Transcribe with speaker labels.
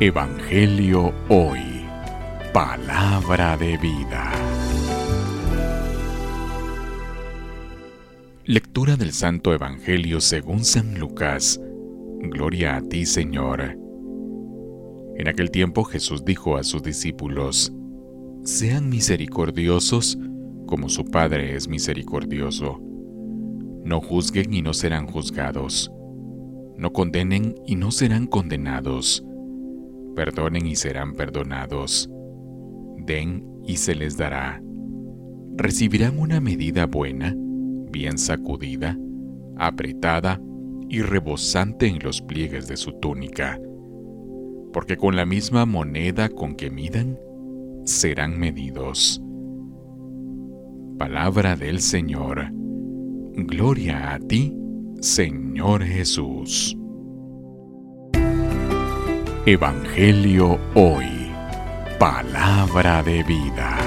Speaker 1: Evangelio Hoy. Palabra de vida. Lectura del Santo Evangelio según San Lucas. Gloria a ti, Señor. En aquel tiempo Jesús dijo a sus discípulos, Sean misericordiosos como su Padre es misericordioso. No juzguen y no serán juzgados. No condenen y no serán condenados perdonen y serán perdonados, den y se les dará. Recibirán una medida buena, bien sacudida, apretada y rebosante en los pliegues de su túnica, porque con la misma moneda con que midan, serán medidos. Palabra del Señor. Gloria a ti, Señor Jesús. Evangelio Hoy. Palabra de vida.